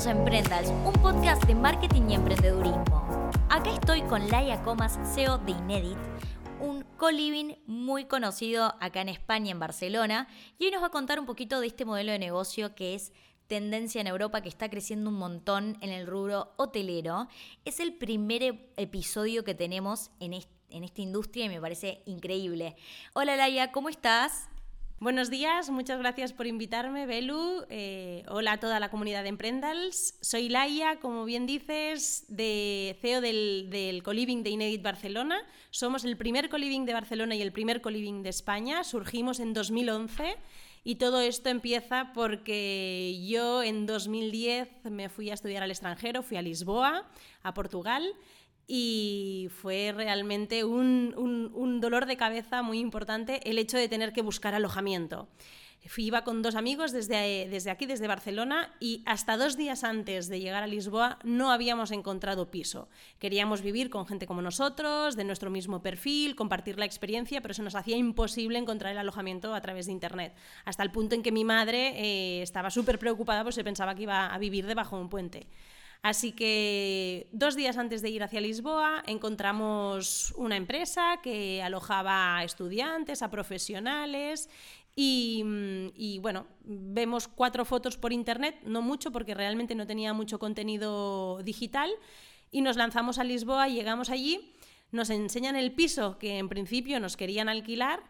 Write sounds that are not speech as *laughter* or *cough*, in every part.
Bienvenidos a Emprendals, un podcast de marketing y emprendedurismo. Acá estoy con Laia Comas, CEO de Inedit, un co-living muy conocido acá en España, en Barcelona, y hoy nos va a contar un poquito de este modelo de negocio que es tendencia en Europa que está creciendo un montón en el rubro hotelero. Es el primer episodio que tenemos en, en esta industria y me parece increíble. Hola Laia, ¿cómo estás? Buenos días, muchas gracias por invitarme, Belu. Eh, hola a toda la comunidad de Emprendals. Soy Laia, como bien dices, de CEO del, del Coliving de Inedit Barcelona. Somos el primer Coliving de Barcelona y el primer Coliving de España. Surgimos en 2011 y todo esto empieza porque yo en 2010 me fui a estudiar al extranjero, fui a Lisboa, a Portugal y fue realmente un, dolor de cabeza muy importante el hecho de tener que buscar alojamiento. Fui, iba con dos amigos desde, desde aquí, desde Barcelona, y hasta dos días antes de llegar a Lisboa no habíamos encontrado piso. Queríamos vivir con gente como nosotros, de nuestro mismo perfil, compartir la experiencia, pero se nos hacía imposible encontrar el alojamiento a través de Internet. Hasta el punto en que mi madre eh, estaba súper preocupada porque se pensaba que iba a vivir debajo de un puente. Así que dos días antes de ir hacia Lisboa encontramos una empresa que alojaba a estudiantes, a profesionales y, bueno, vemos cuatro fotos por internet, no mucho porque realmente no tenía mucho contenido digital y nos lanzamos a Lisboa, llegamos allí, nos enseñan el piso que en principio nos querían alquilar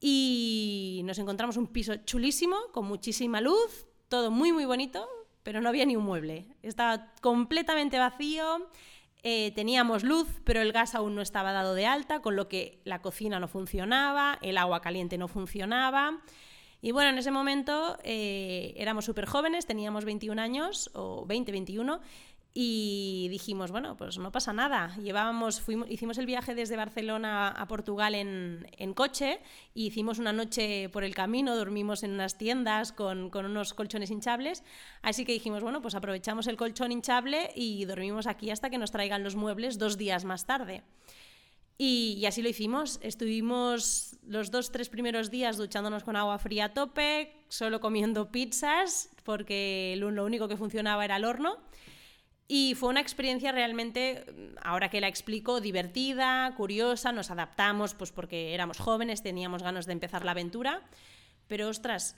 y nos encontramos un piso chulísimo, con muchísima luz, todo muy muy bonito, pero no había ni un mueble. Estaba completamente vacío, eh, teníamos luz, pero el gas aún no estaba dado de alta, con lo que la cocina no funcionaba, el agua caliente no funcionaba. Y bueno, en ese momento eh, éramos súper jóvenes, teníamos 21 años, o 20, 21, y dijimos, bueno, pues no pasa nada. Llevábamos, fuimos, hicimos el viaje desde Barcelona a Portugal en, coche y hicimos una noche por el camino, dormimos en unas tiendas con, con, unos colchones hinchables. Así que dijimos, bueno, pues aprovechamos el colchón hinchable y dormimos aquí hasta que nos traigan los muebles dos días más tarde. Y, así lo hicimos. Estuvimos los dos, tres primeros días duchándonos con agua fría a tope, solo comiendo pizzas, porque lo único que funcionaba era el horno. Y fue una experiencia realmente, ahora que la explico, divertida, curiosa, nos adaptamos pues porque éramos jóvenes, teníamos ganas de empezar la aventura, pero ostras,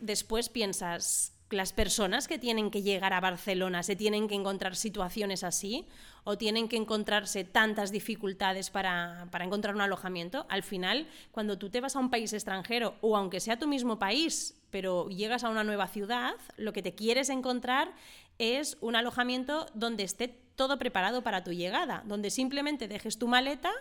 después piensas, las personas que tienen que llegar a Barcelona se tienen que encontrar situaciones así o tienen que encontrarse tantas dificultades para, para, encontrar un alojamiento. Al final, cuando tú te vas a un país extranjero o aunque sea tu mismo país, pero llegas a una nueva ciudad, lo que te quieres encontrar es un alojamiento donde esté todo preparado para tu llegada, donde simplemente dejes tu maleta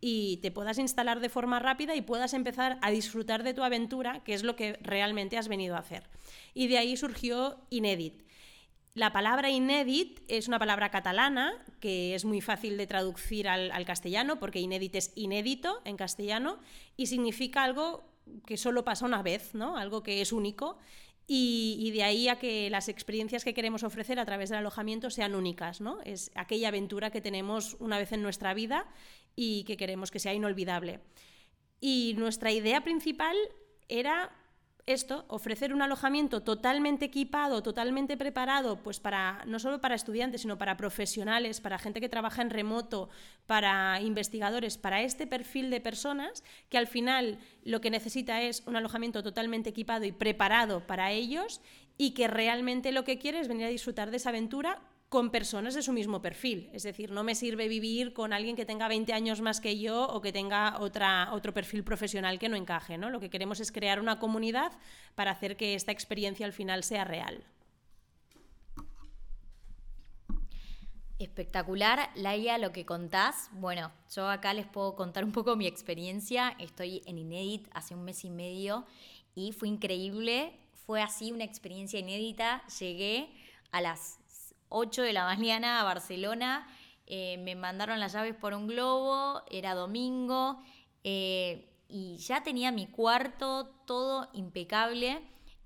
y te puedas instalar de forma rápida y puedas empezar a disfrutar de tu aventura, que es lo que realmente has venido a hacer. Y de ahí surgió Inédit. La palabra inédit es una palabra catalana que es muy fácil de traducir al, castellano porque inédit es inédito en castellano y significa algo que solo pasa una vez, ¿no? algo que es único y, de ahí a que las experiencias que queremos ofrecer a través del alojamiento sean únicas, ¿no? Es aquella aventura que tenemos una vez en nuestra vida y que queremos que sea inolvidable. Y nuestra idea principal era esto, ofrecer un alojamiento totalmente equipado, totalmente preparado, pues para no solo para estudiantes, sino para profesionales, para gente que trabaja en remoto, para investigadores, para este perfil de personas que al final lo que necesita es un alojamiento totalmente equipado y preparado para ellos y que realmente lo que quiere es venir a disfrutar de esa aventura con personas de su mismo perfil. Es decir, no me sirve vivir con alguien que tenga 20 años más que yo o que tenga otra, otro perfil profesional que no encaje. ¿no? Lo que queremos es crear una comunidad para hacer que esta experiencia al final sea real. Espectacular, Laia, lo que contás. Bueno, yo acá les puedo contar un poco mi experiencia. Estoy en Inédit hace un mes y medio y fue increíble. Fue así una experiencia inédita. Llegué a las 8 de la mañana a Barcelona. Eh, me mandaron las llaves por un globo, era domingo, eh, y ya tenía mi cuarto, todo impecable,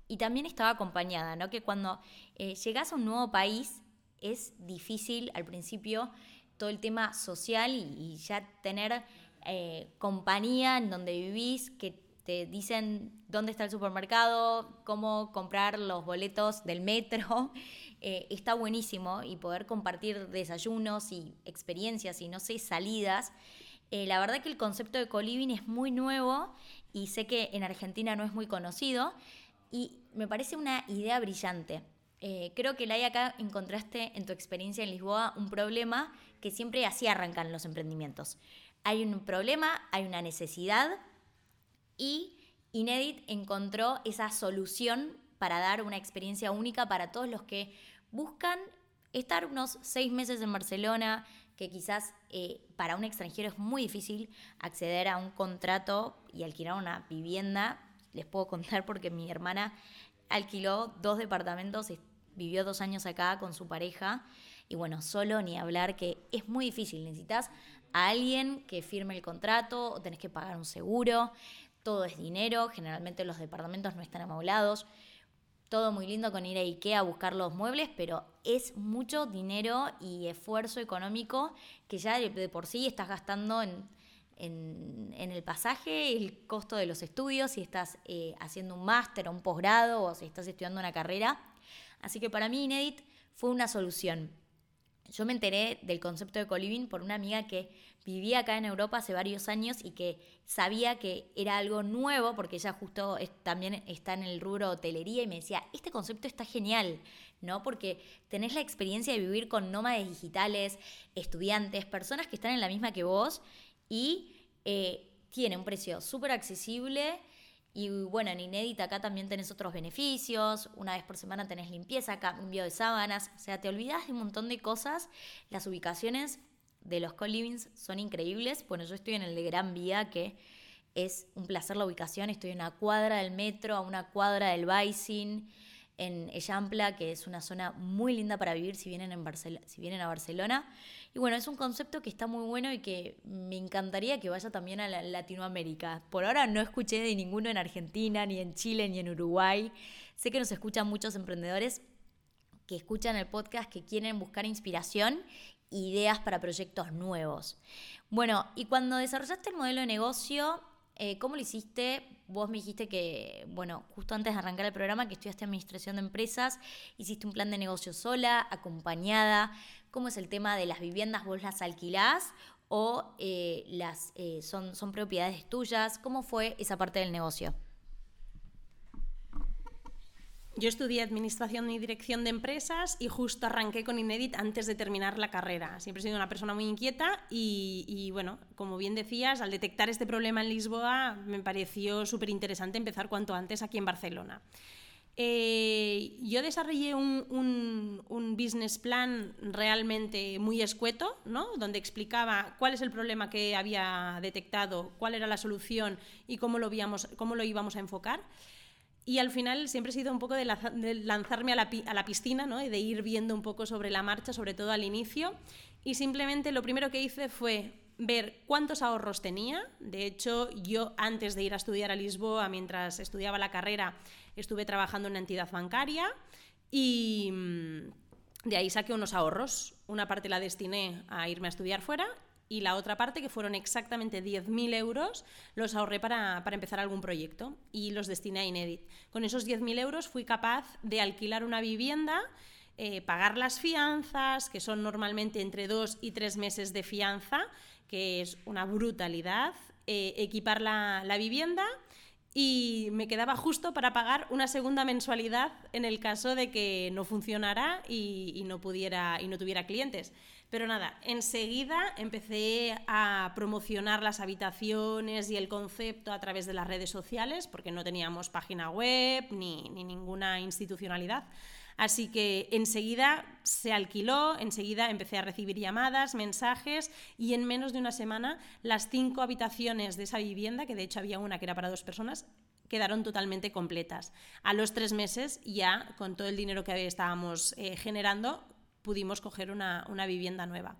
y también estaba acompañada, ¿no? Que cuando eh, llegas a un nuevo país es difícil al principio todo el tema social y, y ya tener compañía en donde vivís, que te dicen dónde está el supermercado, cómo comprar los boletos del metro. *laughs* Eh, está buenísimo y poder compartir desayunos y experiencias y no sé, salidas. Eh, la verdad que el concepto de coliving es muy nuevo y sé que en Argentina no es muy conocido y me parece una idea brillante. Eh, creo que hay acá encontraste en tu experiencia en Lisboa un problema que siempre así arrancan los emprendimientos. Hay un problema, hay una necesidad y Inedit encontró esa solución para dar una experiencia única para todos los que buscan estar unos seis meses en Barcelona, que quizás eh, para un extranjero es muy difícil acceder a un contrato y alquilar una vivienda. Les puedo *laughs* contar porque mi hermana alquiló dos departamentos, vivió dos años acá con su pareja y bueno, solo ni hablar que es muy difícil. Necesitas a alguien que firme el contrato o tenés que pagar un seguro. Todo es dinero, generalmente los departamentos no están amoblados todo muy lindo con ir a Ikea a buscar los muebles, pero es mucho dinero y esfuerzo económico que ya de, por sí estás gastando en, el pasaje, el costo de los estudios, si estás eh, haciendo un máster o un posgrado o si estás estudiando una carrera. Así que para mí Inedit fue una solución. Yo me enteré del concepto de coliving por una amiga que vivía acá en Europa hace varios años y que sabía que era algo nuevo, porque ella justo también está en el rubro hotelería y me decía, este concepto está genial, ¿no? Porque tenés la experiencia de vivir con nómades digitales, estudiantes, personas que están en la misma que vos y eh, tiene un precio súper accesible. Y bueno, en Inédita acá también tenés otros beneficios. Una vez por semana tenés limpieza, cambio de sábanas. O sea, te olvidas de un montón de cosas. Las ubicaciones de los co-livings son increíbles. Bueno, yo estoy en el de Gran Vía, que es un placer la ubicación. Estoy en una cuadra del metro, a una cuadra del Baisin, en Ellampla, que es una zona muy linda para vivir si vienen, en si vienen a Barcelona. Y bueno, es un concepto que está muy bueno y que me encantaría que vaya también a Latinoamérica. Por ahora no escuché de ninguno en Argentina, ni en Chile, ni en Uruguay. Sé que nos escuchan muchos emprendedores que escuchan el podcast, que quieren buscar inspiración ideas para proyectos nuevos. Bueno, y cuando desarrollaste el modelo de negocio, eh, ¿cómo lo hiciste? Vos me dijiste que, bueno, justo antes de arrancar el programa, que estudiaste administración de empresas, hiciste un plan de negocio sola, acompañada. ¿Cómo es el tema de las viviendas? ¿Vos las alquilás o eh, las, eh, son, son propiedades tuyas? ¿Cómo fue esa parte del negocio? Yo estudié Administración y Dirección de Empresas y justo arranqué con Inedit antes de terminar la carrera. Siempre he sido una persona muy inquieta y, bueno, como bien decías, al detectar este problema en Lisboa me pareció súper interesante empezar cuanto antes aquí en Barcelona. Eh, yo desarrollé un, un, business plan realmente muy escueto, ¿no? donde explicaba cuál es el problema que había detectado, cuál era la solución y cómo lo, cómo lo íbamos a enfocar. Y al final siempre he sido un poco de, lanzarme a la, piscina ¿no? y de ir viendo un poco sobre la marcha, sobre todo al inicio. Y simplemente lo primero que hice fue ver cuántos ahorros tenía. De hecho, yo antes de ir a estudiar a Lisboa, mientras estudiaba la carrera, estuve trabajando en una entidad bancaria y mm, de ahí saqué unos ahorros. Una parte la destiné a irme a estudiar fuera y la otra parte, que fueron exactamente 10.000 euros, los ahorré para, empezar algún proyecto y los destiné a Inedit. Con esos 10.000 euros fui capaz de alquilar una vivienda, eh, pagar las fianzas, que son normalmente entre dos y tres meses de fianza, que es una brutalidad, eh, equipar la, vivienda y me quedaba justo para pagar una segunda mensualidad en el caso de que no funcionara y, no pudiera y no tuviera clientes. Pero nada, enseguida empecé a promocionar las habitaciones y el concepto a través de las redes sociales, porque no teníamos página web ni, ninguna institucionalidad. Así que enseguida se alquiló, enseguida empecé a recibir llamadas, mensajes y en menos de una semana las cinco habitaciones de esa vivienda, que de hecho había una que era para dos personas, quedaron totalmente completas. A los tres meses ya con todo el dinero que estábamos eh, generando pudimos coger una, vivienda nueva.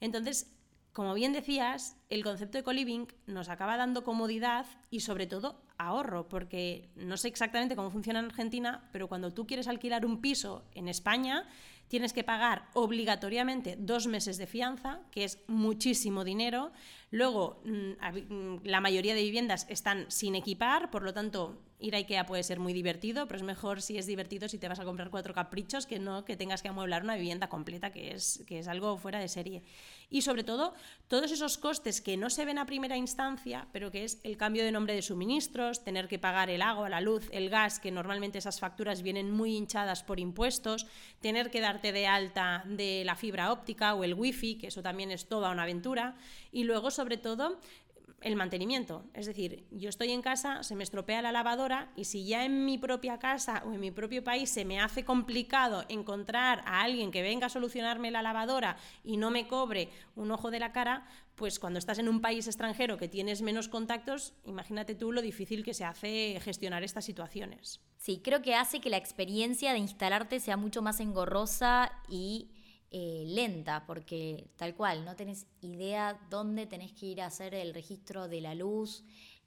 Entonces, como bien decías, el concepto de co-living nos acaba dando comodidad y sobre todo ahorro, porque no sé exactamente cómo funciona en Argentina, pero cuando tú quieres alquilar un piso en España, tienes que pagar obligatoriamente dos meses de fianza, que es muchísimo dinero. Luego, mm, mm, la mayoría de viviendas están sin equipar, por lo tanto, ir a IKEA puede ser muy divertido, pero es mejor si es divertido si te vas a comprar cuatro caprichos que no que tengas que amueblar una vivienda completa, que es, que es algo fuera de serie. Y sobre todo, todos esos costes que no se ven a primera instancia, pero que es el cambio de nombre de suministros, tener que pagar el agua, la luz, el gas, que normalmente esas facturas vienen muy hinchadas por impuestos, tener que darte de alta de la fibra óptica o el wifi, que eso también es toda una aventura, y luego sobre todo el mantenimiento. Es decir, yo estoy en casa, se me estropea la lavadora y si ya en mi propia casa o en mi propio país se me hace complicado encontrar a alguien que venga a solucionarme la lavadora y no me cobre un ojo de la cara, pues cuando estás en un país extranjero que tienes menos contactos, imagínate tú lo difícil que se hace gestionar estas situaciones. Sí, creo que hace que la experiencia de instalarte sea mucho más engorrosa y eh, lenta, porque tal cual, no tenés idea dónde tenés que ir a hacer el registro de la luz,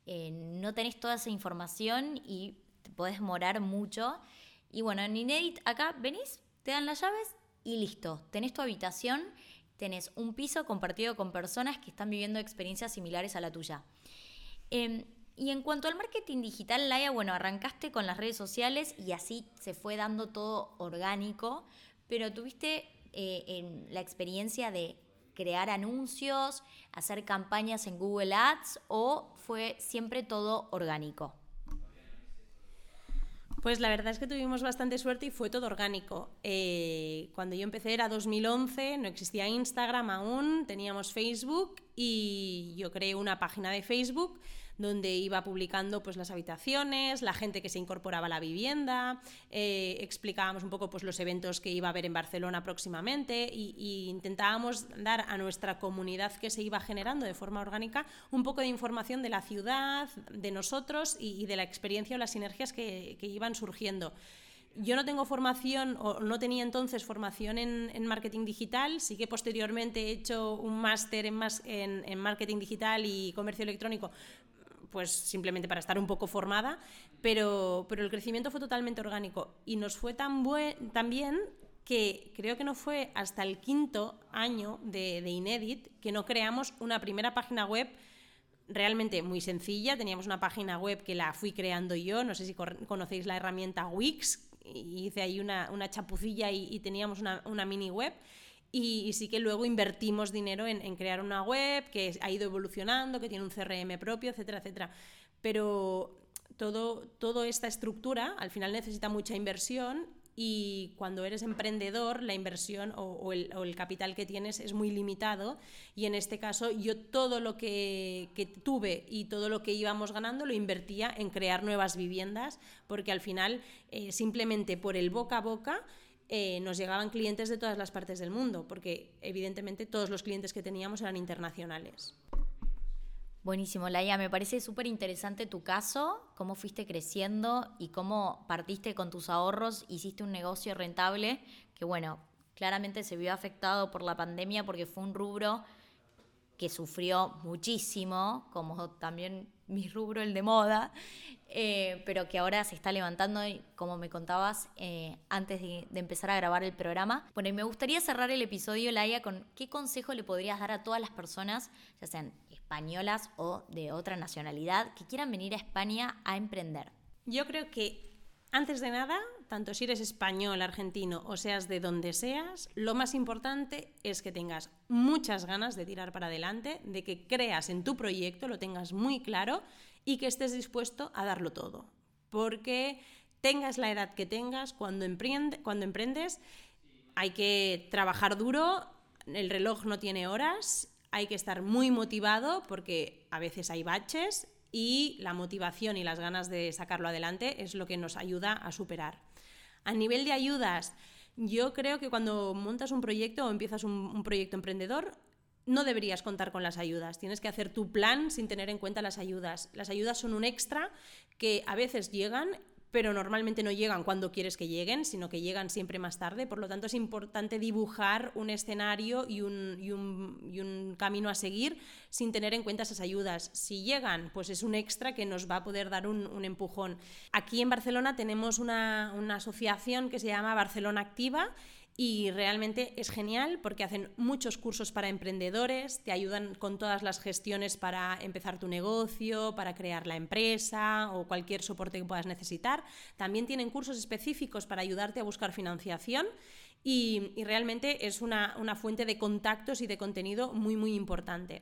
eh, no tenés toda esa información y te podés morar mucho. Y bueno, en Inedit acá venís, te dan las llaves y listo, tenés tu habitación, tenés un piso compartido con personas que están viviendo experiencias similares a la tuya. Em, y en cuanto al marketing digital, Laia, bueno, arrancaste con las redes sociales y así se fue dando todo orgánico, pero tuviste eh, en la experiencia de crear anuncios, hacer campañas en Google Ads o fue siempre todo orgánico? Pues la verdad es que tuvimos bastante suerte y fue todo orgánico. Eh, cuando yo empecé era 2011, no existía Instagram aún, teníamos Facebook y yo creé una página de Facebook donde iba publicando pues, las habitaciones, la gente que se incorporaba a la vivienda, eh, explicábamos un poco pues, los eventos que iba a haber en Barcelona próximamente y, intentábamos dar a nuestra comunidad que se iba generando de forma orgánica un poco de información de la ciudad, de nosotros y, de la experiencia o las sinergias que, iban surgiendo. Yo no tengo formación o no tenía entonces formación en, marketing digital, sí que posteriormente he hecho un máster en, en, marketing digital y comercio electrónico, pues simplemente para estar un poco formada, pero, pero el crecimiento fue totalmente orgánico. Y nos fue tan, buen, tan bien que creo que no fue hasta el quinto año de, de Inedit que no creamos una primera página web realmente muy sencilla. Teníamos una página web que la fui creando yo, no sé si conocéis la herramienta Wix, hice ahí una, una chapucilla y, y teníamos una, una, mini web y, sí que luego invertimos dinero en, crear una web que ha ido evolucionando, que tiene un CRM propio, etcétera, etcétera. Pero todo, toda esta estructura al final necesita mucha inversión y cuando eres emprendedor la inversión o, el, capital que tienes es muy limitado y en este caso yo todo lo que, que, tuve y todo lo que íbamos ganando lo invertía en crear nuevas viviendas porque al final eh, simplemente por el boca a boca eh, nos llegaban clientes de todas las partes del mundo, porque evidentemente todos los clientes que teníamos eran internacionales. Buenísimo, Laia, me parece súper interesante tu caso, cómo fuiste creciendo y cómo partiste con tus ahorros, hiciste un negocio rentable, que bueno, claramente se vio afectado por la pandemia porque fue un rubro que sufrió muchísimo, como también mi rubro, el de moda, eh, pero que ahora se está levantando, como me contabas eh, antes de, empezar a grabar el programa. Bueno, y me gustaría cerrar el episodio, Laia, con qué consejo le podrías dar a todas las personas, ya sean españolas o de otra nacionalidad, que quieran venir a España a emprender. Yo creo que antes de nada, tanto si eres español, argentino o seas de donde seas, lo más importante es que tengas muchas ganas de tirar para adelante, de que creas en tu proyecto, lo tengas muy claro y que estés dispuesto a darlo todo. Porque tengas la edad que tengas, cuando, emprendes, hay que trabajar duro, el reloj no tiene horas, hay que estar muy motivado porque a veces hay baches y la motivación y las ganas de sacarlo adelante es lo que nos ayuda a superar. A nivel de ayudas, yo creo que cuando montas un proyecto o empiezas un, proyecto emprendedor, no deberías contar con las ayudas. Tienes que hacer tu plan sin tener en cuenta las ayudas. Las ayudas son un extra que a veces llegan pero normalmente no llegan cuando quieres que lleguen, sino que llegan siempre más tarde. Por lo tanto, es importante dibujar un escenario y un, camino a seguir sin tener en cuenta esas ayudas. Si llegan, pues es un extra que nos va a poder dar un, empujón. Aquí en Barcelona tenemos una, asociación que se llama Barcelona Activa y realmente es genial porque hacen muchos cursos para emprendedores, te ayudan con todas las gestiones para empezar tu negocio, para crear la empresa o cualquier soporte que puedas necesitar. También tienen cursos específicos para ayudarte a buscar financiación y, realmente es una, una fuente de contactos y de contenido muy, muy importante.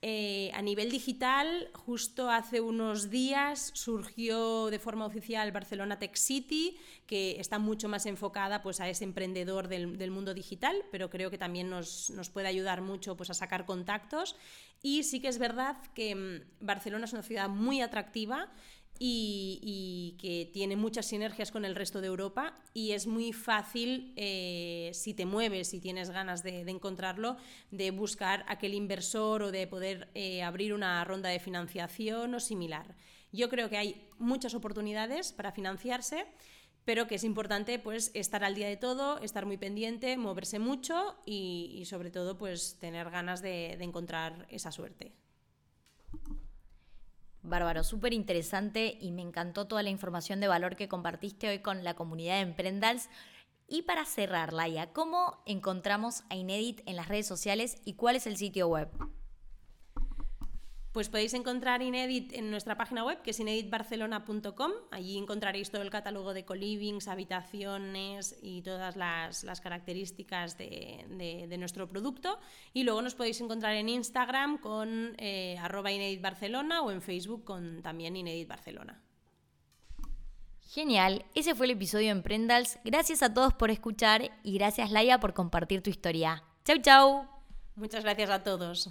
Eh, a nivel digital, justo hace unos días surgió de forma oficial Barcelona Tech City, que está mucho más enfocada pues, a ese emprendedor del, mundo digital, pero creo que también nos, puede ayudar mucho pues, a sacar contactos. Y sí que es verdad que mm, Barcelona es una ciudad muy atractiva y, que tiene muchas sinergias con el resto de Europa y es muy fácil, eh, si te mueves y tienes ganas de, encontrarlo, de buscar aquel inversor o de poder eh, abrir una ronda de financiación o similar. Yo creo que hay muchas oportunidades para financiarse pero que es importante pues estar al día de todo, estar muy pendiente, moverse mucho y, sobre todo pues tener ganas de encontrar esa suerte. Bárbaro, súper interesante y me encantó toda la información de valor que compartiste hoy con la comunidad de Emprendals. Y para cerrar, Laia, ¿cómo encontramos a Inedit en las redes sociales y cuál es el sitio web? Pues podéis encontrar Inedit en nuestra página web, que es ineditbarcelona.com. Allí encontraréis todo el catálogo de colivings, habitaciones y todas las, características de, nuestro producto. Y luego nos podéis encontrar en Instagram con eh, arroba ineditbarcelona o en Facebook con también ineditbarcelona. Genial, ese fue el episodio de Emprendals. Gracias a todos por escuchar y gracias Laia por compartir tu historia. Chau, chau. Muchas gracias a todos.